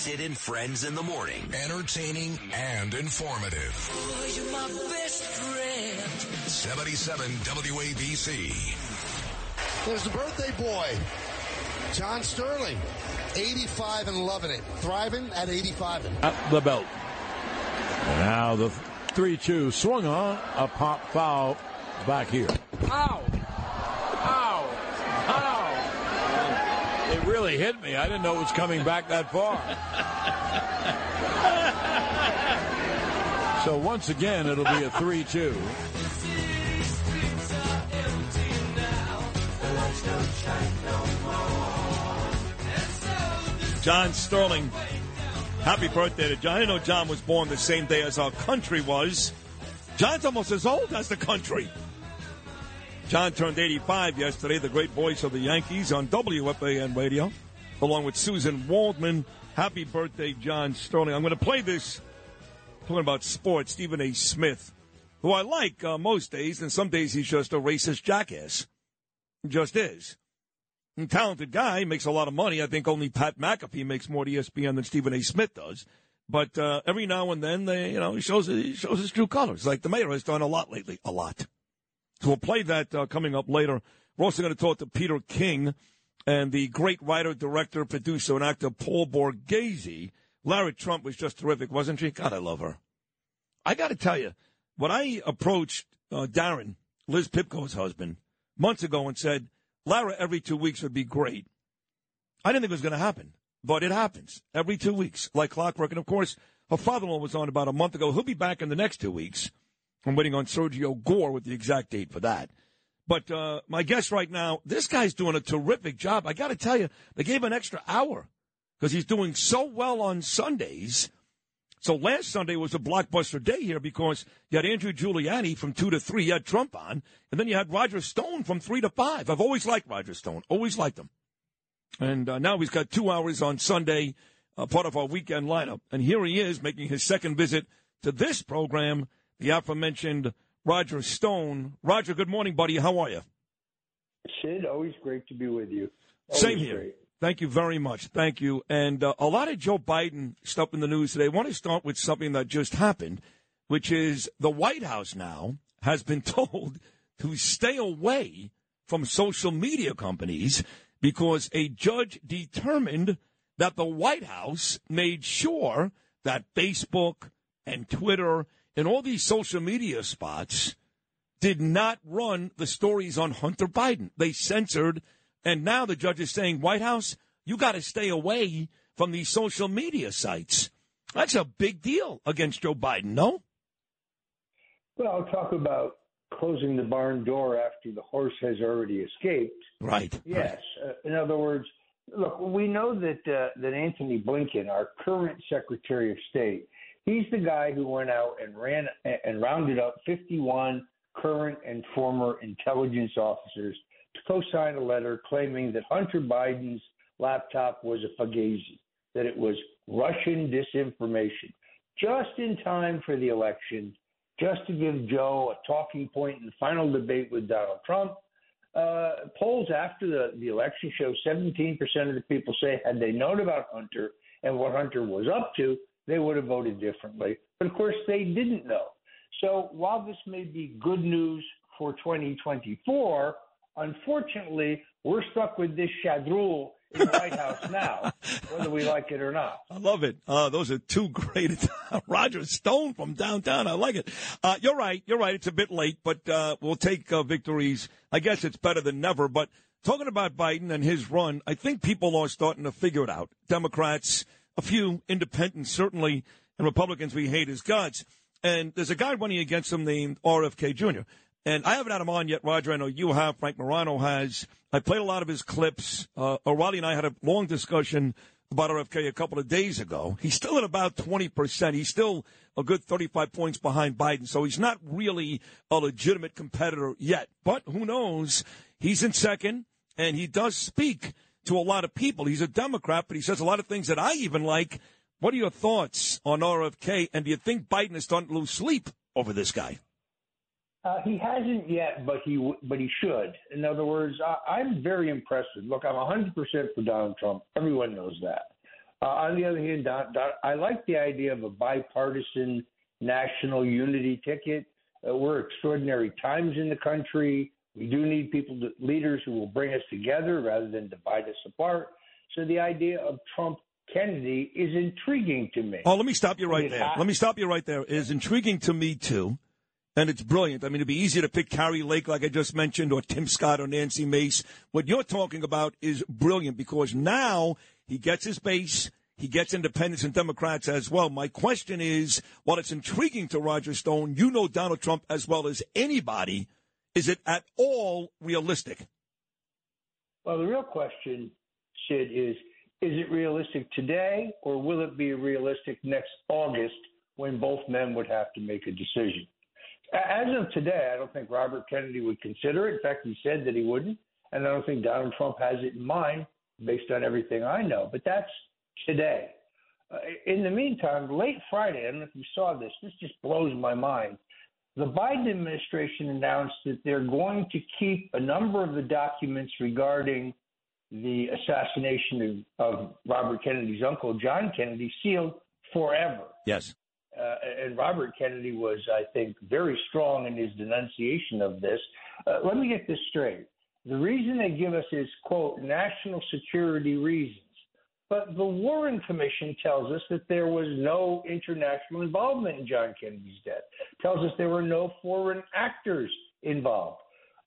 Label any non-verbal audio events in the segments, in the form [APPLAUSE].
Sid and Friends in the Morning. Entertaining and informative. 77 WABC. There's the birthday boy, John Sterling, 85 and loving it, thriving at 85. At the belt. Now the 3-2 swung on a pop foul back here. Ow! Really hit me. I didn't know it was coming back that far. so once again, it'll be a 3-2. John Sterling. Happy birthday to John. I know John was born the same day as our country was. John's almost as old as the country. John turned 85 yesterday, the great voice of the Yankees on WFAN radio, along with Suzyn Waldman. Happy birthday, John Sterling. I'm going to play this, talking about sports, Stephen A. Smith, who I like uh, most days, and some days he's just a racist jackass. Just is. Talented guy, makes a lot of money. I think only Pat McAfee makes more to ESPN than Stephen A. Smith does. But uh, every now and then, they, you know, he shows he shows his true colors. Like the mayor has done a lot lately, a lot. So we'll play that uh, coming up later. We're also going to talk to Peter King and the great writer, director, producer, and actor Paul Borghese. Lara Trump was just terrific, wasn't she? God, I love her. I got to tell you, when I approached uh, Darren, Liz Pipko's husband, months ago and said, Lara every two weeks would be great. I didn't think it was going to happen, but it happens every two weeks, like clockwork. And of course, her father-in-law was on about a month ago. He'll be back in the next two weeks. I'm waiting on Sergio Gor with the exact date for that. But uh, my guess right now, this guy's doing a terrific job. I got to tell you, they gave an extra hour because he's doing so well on Sundays. So last Sunday was a blockbuster day here because you had Andrew Giuliani from 2 to 3, you had Trump on, and then you had Roger Stone from 3 to 5. I've always liked Roger Stone, always liked him. And uh, now he's got two hours on Sunday, uh, part of our weekend lineup. And here he is making his second visit to this program, the aforementioned Roger Stone. Roger, good morning, buddy. How are you? Sid, always great to be with you. Always Same here. great. Thank you very much. Thank you. And uh, a lot of Joe Biden stuff in the news today. I want to start with something that just happened, which is the White House now has been [LAUGHS] told to stay away from social media companies because a judge determined that the White House made sure that Facebook and Twitter and all these social media spots did not run the stories on Hunter Biden. They censored, and now the judge is saying, White House, you got to stay away from these social media sites. That's a big deal against Joe Biden, no? Well, I'll talk about closing the barn door after the horse has already escaped. Right. Yes. Uh, in other words, look, we know that uh, that Antony Blinken, our current Secretary of State, he's the guy who went out and ran and rounded up 51 current and former intelligence officers to co-sign a letter claiming that Hunter Biden's laptop was a fugazi, that it was Russian disinformation, just in time for the election, just to give Joe a talking point in the final debate with Donald Trump. Uh, polls after the, the election show 17% of the people say had they known about Hunter and what Hunter was up to, they would have voted differently. But of course, they didn't know. So while this may be good news for 2024, unfortunately, we're stuck with this shadrul in the White House now, [LAUGHS] whether we like it or not. I love it. Uh, those are two great. [LAUGHS] Roger Stone from downtown. I like it. Uh, you're right. You're right. It's a bit late, but uh, we'll take uh, victories. I guess it's better than never. But talking about Biden and his run, I think people are starting to figure it out. Democrats, a few independents, certainly, and Republicans we hate as guts. And there's a guy running against him named RFK Jr. And I haven't had him on yet, Roger. I know you have. Frank Morano has. I played a lot of his clips. Uh, O'Reilly and I had a long discussion about RFK a couple of days ago. He's still at about 20%. He's still a good 35 points behind Biden. So he's not really a legitimate competitor yet. But who knows? He's in second, and he does speak to a lot of people. He's a Democrat, but he says a lot of things that I even like. What are your thoughts on RFK? And do you think Biden is starting to lose sleep over this guy? Uh, he hasn't yet, but he but he should. In other words, I, I'm very impressed. Look, I'm 100% for Donald Trump. Everyone knows that. Uh, on the other hand, Don, Don, I like the idea of a bipartisan national unity ticket. Uh, we're extraordinary times in the country. We do need people, to, leaders who will bring us together rather than divide us apart. So the idea of Trump Kennedy is intriguing to me. Oh, let me stop you right there. Let me stop you right there. It is intriguing to me too and it's brilliant. I mean, it'd be easier to pick Kari Lake, like I just mentioned, or Tim Scott or Nancy Mace. What you're talking about is brilliant because now he gets his base. He gets independents and Democrats as well. My question is, while it's intriguing to Roger Stone, you know Donald Trump as well as anybody. Is it at all realistic? Well, the real question, Sid, is is it realistic today or will it be realistic next August when both men would have to make a decision? As of today, I don't think Robert Kennedy would consider it. In fact, he said that he wouldn't. And I don't think Donald Trump has it in mind based on everything I know. But that's today. Uh, in the meantime, late Friday, I don't know if you saw this, this just blows my mind. The Biden administration announced that they're going to keep a number of the documents regarding the assassination of, of Robert Kennedy's uncle, John Kennedy, sealed forever. Yes uh, and Robert Kennedy was, I think, very strong in his denunciation of this. Uh, let me get this straight. The reason they give us is, quote, national security reasons. But the Warren Commission tells us that there was no international involvement in John Kennedy's death, tells us there were no foreign actors involved.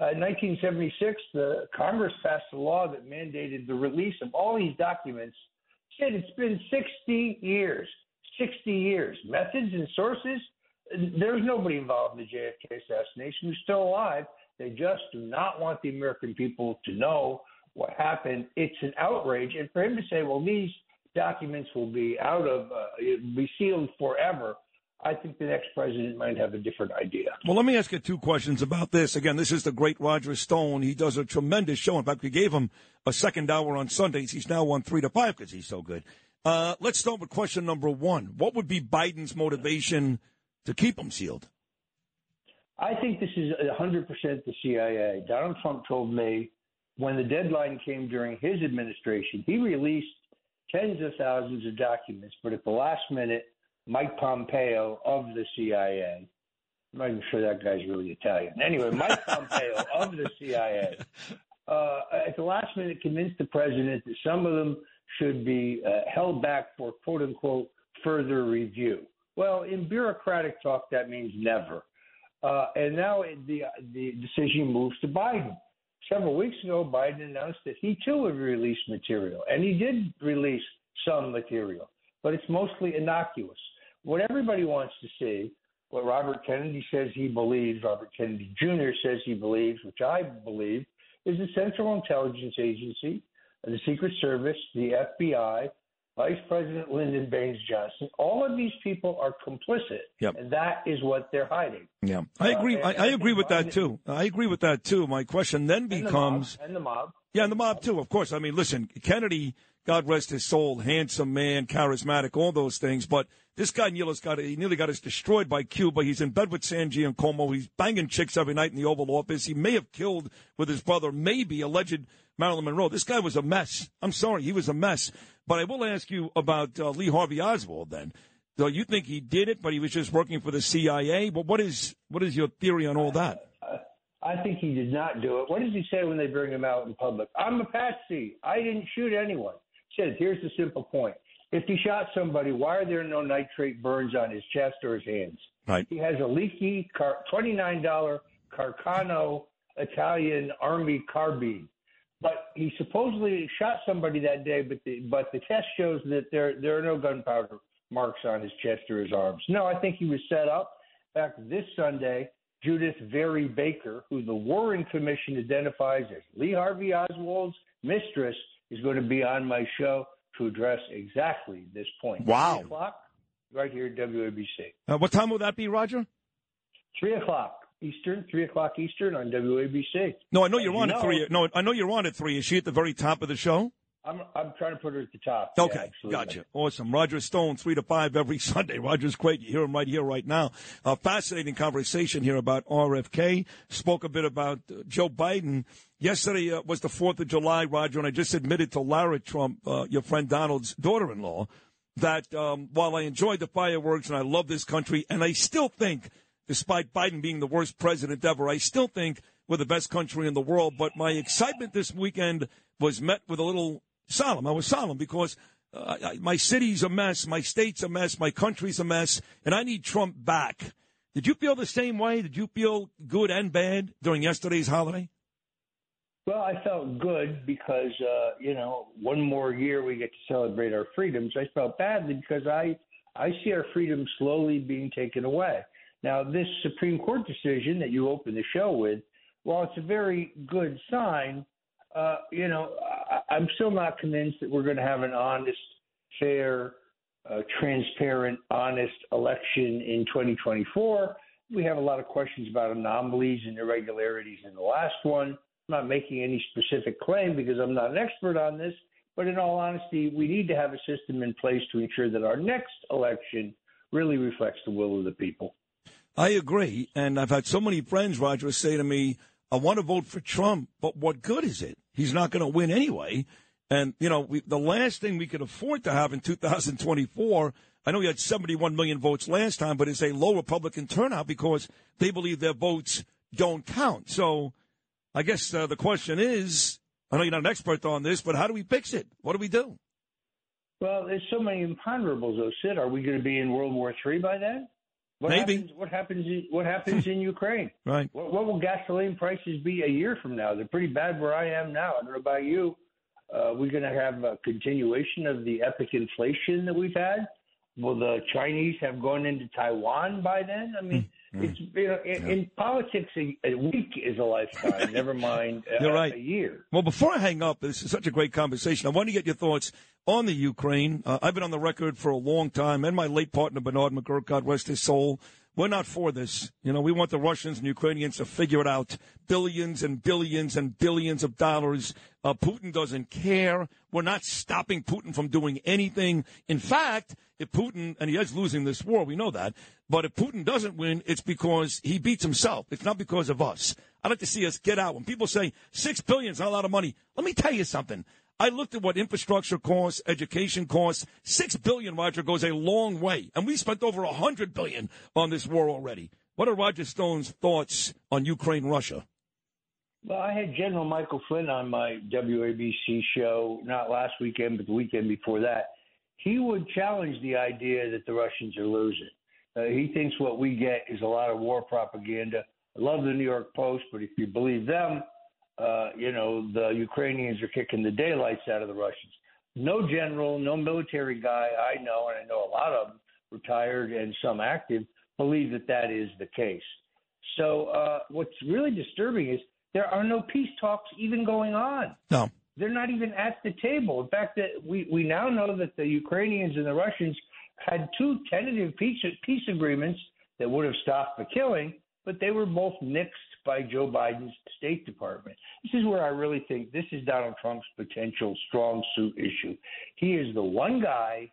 Uh, in 1976, the Congress passed a law that mandated the release of all these documents. Said it's been 60 years 60 years. Methods and sources, there's nobody involved in the JFK assassination who's still alive. They just do not want the American people to know what happened. It's an outrage. And for him to say, well, these documents will be out of, uh, be sealed forever. I think the next president might have a different idea. Well, let me ask you two questions about this. Again, this is the great Roger Stone. He does a tremendous show. In fact, we gave him a second hour on Sundays. He's now on three to five because he's so good. Uh, let's start with question number one. What would be Biden's motivation to keep them sealed? I think this is 100% the CIA. Donald Trump told me when the deadline came during his administration, he released tens of thousands of documents, but at the last minute, Mike Pompeo of the CIA, I'm not even sure that guy's really Italian. Anyway, Mike Pompeo of the CIA, [LAUGHS] uh, at the last minute convinced the president that some of them should be uh, held back for quote unquote further review. Well, in bureaucratic talk, that means never. Uh, and now the the decision moves to Biden. Several weeks ago, Biden announced that he too would release material, and he did release some material, but it's mostly innocuous. What everybody wants to see, what Robert Kennedy says he believes, Robert Kennedy Jr. says he believes, which I believe, is the Central Intelligence Agency the Secret Service, the FBI, Vice President Lyndon Baines Johnson, all of these people are complicit, yep. and that is what they're hiding. Yeah, I agree. Uh, I, I, agree with that too. I agree with that too. My question then becomes, and the, mob, and the mob, yeah, and the mob too. Of course. I mean, listen, Kennedy, God rest his soul, handsome man, charismatic, all those things, but this guy nearly got he nearly got us destroyed by Cuba. He's in bed with Sam Giancana. He's banging chicks every night in the Oval Office. He may have killed with his brother, maybe alleged Marilyn Monroe. This guy was a mess. I'm sorry, he was a mess. But I will ask you about uh, Lee Harvey Oswald. Then, so you think he did it, but he was just working for the CIA? But what is what is your theory on all that? I think he did not do it. What does he say when they bring him out in public? I'm a patsy. I didn't shoot anyone. He says, here's the simple point. If he shot somebody, why are there no nitrate burns on his chest or his hands? Right. He has a leaky car, $29 Carcano Italian Army carbine. But he supposedly shot somebody that day, but the but the test shows that there there are no gunpowder marks on his chest or his arms. No, I think he was set up. In fact, this Sunday Judyth Vary Baker, who the Warren Commission identifies as Lee Harvey Oswald's mistress, is going to be on my show to address exactly this point. Wow. Three o'clock, right here at WABC. Uh, what time will that be, Roger? Three o'clock Eastern, three o'clock Eastern on WABC. No, I know you're As on you at know- three. No, I know you're on at three. Is she at the very top of the show? I'm I'm trying to put her at the top. Okay, absolutely. gotcha. Awesome. Roger Stone, 3 to 5 every [LAUGHS] Sunday. Roger's great. You hear him right here, right now. A fascinating conversation here about RFK. Spoke a bit about uh, Joe Biden. Yesterday uh, was the 4th of July, Roger, and I just admitted to Lara Trump, uh, your friend Donald's daughter in law, that um, while I enjoyed the fireworks and I love this country, and I still think, despite Biden being the worst president ever, I still think we're the best country in the world. But my excitement this weekend was met with a little solemn. I was solemn because uh, I, my city's a mess, my state's a mess, my country's a mess, and I need Trump back. Did you feel the same way? Did you feel good and bad during yesterday's holiday? Well, I felt good because uh, you know one more year we get to celebrate our freedoms. I felt badly because I I see our freedom slowly being taken away. Now, this Supreme Court decision that you opened the show with, while it's a very good sign, uh, you know, I, I'm still not convinced that we're going to have an honest, fair, uh, transparent, honest election in 2024. We have a lot of questions about anomalies and irregularities in the last one. I'm not making any specific claim because I'm not an expert on this, but in all honesty, we need to have a system in place to ensure that our next election really reflects the will of the people. I agree. And I've had so many friends, Roger, say to me, I want to vote for Trump, but what good is it? He's not going to win anyway. And, you know, we, the last thing we could afford to have in 2024, I know we had 71 million votes last time, but it's a low Republican turnout because they believe their votes don't count. So I guess uh, the question is I know you're not an expert on this, but how do we fix it? What do we do? Well, there's so many imponderables, though, Sid. Are we going to be in World War III by then? What Maybe. Happens, what happens? In, what happens in Ukraine? [LAUGHS] Right. What, what will gasoline prices be a year from now? They're pretty bad where I am now. I don't know about you. Uh, we're going to have a continuation of the epic inflation that we've had. Will the Chinese have gone into Taiwan by then? I mean, Hmm. It's you know, in, in politics, a, a week is a lifetime. never mind a, [LAUGHS] You're right. a year. Well, before I hang up, this is such a great conversation. I want to get your thoughts on the Ukraine. Uh, I've been on the record for a long time, and my late partner Bernard McGuirk, God rest his soul. We're not for this. You know, we want the Russians and Ukrainians to figure it out. Billions and billions and billions of dollars. Uh, Putin doesn't care. We're not stopping Putin from doing anything. In fact, if Putin, and he is losing this war, we know that, but if Putin doesn't win, it's because he beats himself. It's not because of us. I'd like to see us get out. When people say six billion is not a lot of money, let me tell you something. I looked at what infrastructure costs, education costs. Six billion, Roger, goes a long way. And we spent over a hundred billion on this war already. What are Roger Stone's thoughts on Ukraine, Russia? Well, I had General Michael Flynn on my WABC show not last weekend, but the weekend before that. He would challenge the idea that the Russians are losing. Uh, he thinks what we get is a lot of war propaganda. I love the New York Post, but if you believe them, uh, you know, the Ukrainians are kicking the daylights out of the Russians. No general, no military guy I know, and I know a lot of them, retired and some active, believe that that is the case. So uh, what's really disturbing is there are no peace talks even going on. No. They're not even at the table. In fact, that we, we now know that the Ukrainians and the Russians had two tentative peace, peace agreements that would have stopped the killing, but they were both nixed by Joe Biden's State Department. This is where I really think this is Donald Trump's potential strong suit issue. He is the one guy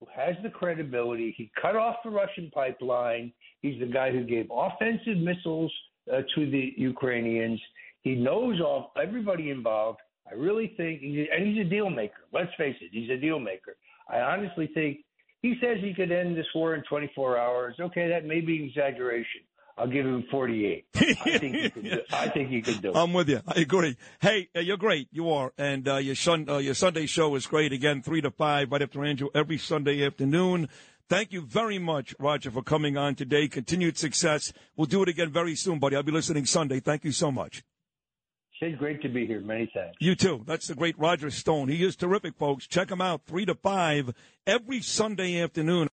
who has the credibility. He cut off the Russian pipeline. He's the guy who gave offensive missiles uh, to the Ukrainians. He knows all everybody involved. I really think, he's and he's a deal maker. Let's face it, he's a deal maker. I honestly think he says he could end this war in 24 hours. Okay, that may be an exaggeration. I'll give him 48. [LAUGHS] I think he could do, I think he could do it. I'm with you. I agree. Hey, uh, you're great. You are, and uh, your sun, uh, your Sunday show is great. Again, three to five, right after Andrew, every Sunday afternoon. Thank you very much, Roger, for coming on today. Continued success. We'll do it again very soon, buddy. I'll be listening Sunday. Thank you so much. Sid, great to be here. Many thanks. You too. That's the great Roger Stone. He is terrific, folks. Check him out, three to five, every Sunday afternoon.